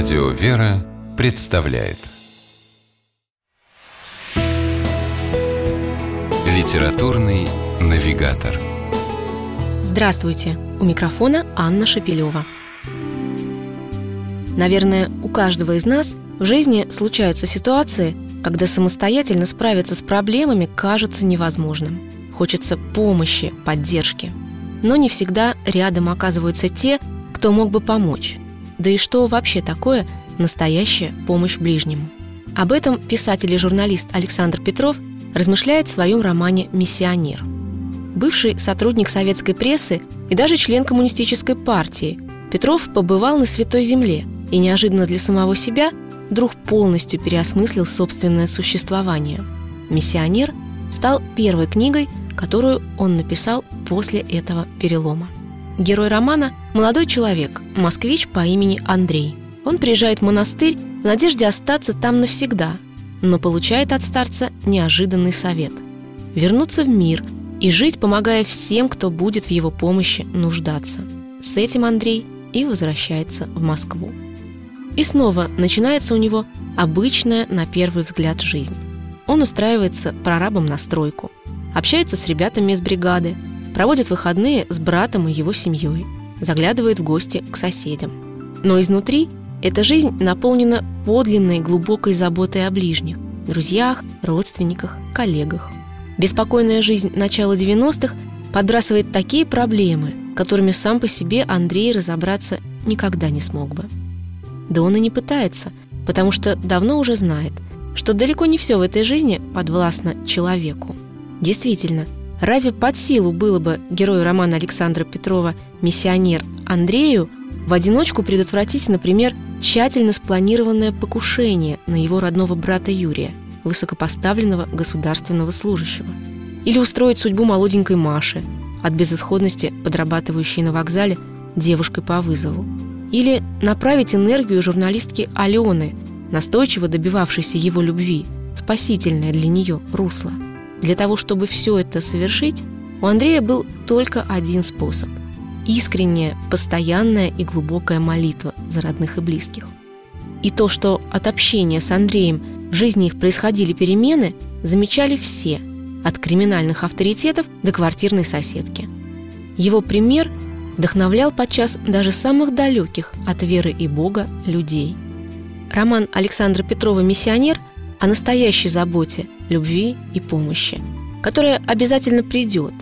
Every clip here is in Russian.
Радио «Вера» представляет Литературный навигатор Здравствуйте! У микрофона Анна Шапилева. Наверное, у каждого из нас в жизни случаются ситуации, когда самостоятельно справиться с проблемами кажется невозможным. Хочется помощи, поддержки. Но не всегда рядом оказываются те, кто мог бы помочь. Да и что вообще такое настоящая помощь ближнему? Об этом писатель и журналист Александр Петров размышляет в своем романе «Миссионер». Бывший сотрудник советской прессы и даже член коммунистической партии, Петров побывал на Святой Земле и неожиданно для самого себя вдруг полностью переосмыслил собственное существование. «Миссионер» стал первой книгой, которую он написал после этого перелома. Герой романа – молодой человек, москвич по имени Андрей. Он приезжает в монастырь в надежде остаться там навсегда, но получает от старца неожиданный совет – вернуться в мир и жить, помогая всем, кто будет в его помощи нуждаться. С этим Андрей и возвращается в Москву. И снова начинается у него обычная, на первый взгляд, жизнь. Он устраивается прорабом на стройку, общается с ребятами из бригады – проводит выходные с братом и его семьей, заглядывает в гости к соседям. Но изнутри эта жизнь наполнена подлинной глубокой заботой о ближних, друзьях, родственниках, коллегах. Беспокойная жизнь начала 90-х подбрасывает такие проблемы, которыми сам по себе Андрей разобраться никогда не смог бы. Да он и не пытается, потому что давно уже знает, что далеко не все в этой жизни подвластно человеку. Действительно, Разве под силу было бы герою романа Александра Петрова «Миссионер» Андрею в одиночку предотвратить, например, тщательно спланированное покушение на его родного брата Юрия, высокопоставленного государственного служащего? Или устроить судьбу молоденькой Маши, от безысходности подрабатывающей на вокзале девушкой по вызову? Или направить энергию журналистки Алены, настойчиво добивавшейся его любви, спасительное для нее русло – для того, чтобы все это совершить, у Андрея был только один способ – искренняя, постоянная и глубокая молитва за родных и близких. И то, что от общения с Андреем в жизни их происходили перемены, замечали все, от криминальных авторитетов до квартирной соседки. Его пример вдохновлял подчас даже самых далеких от веры и Бога людей. Роман Александра Петрова «Миссионер» о настоящей заботе, любви и помощи, которая обязательно придет.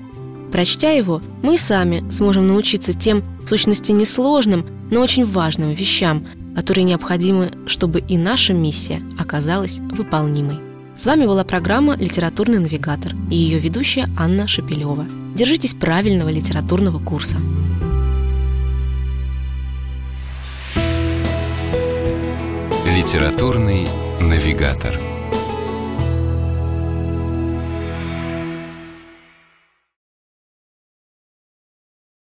Прочтя его, мы сами сможем научиться тем, в сущности, несложным, но очень важным вещам, которые необходимы, чтобы и наша миссия оказалась выполнимой. С вами была программа «Литературный навигатор» и ее ведущая Анна Шапилева. Держитесь правильного литературного курса. Литературный навигатор.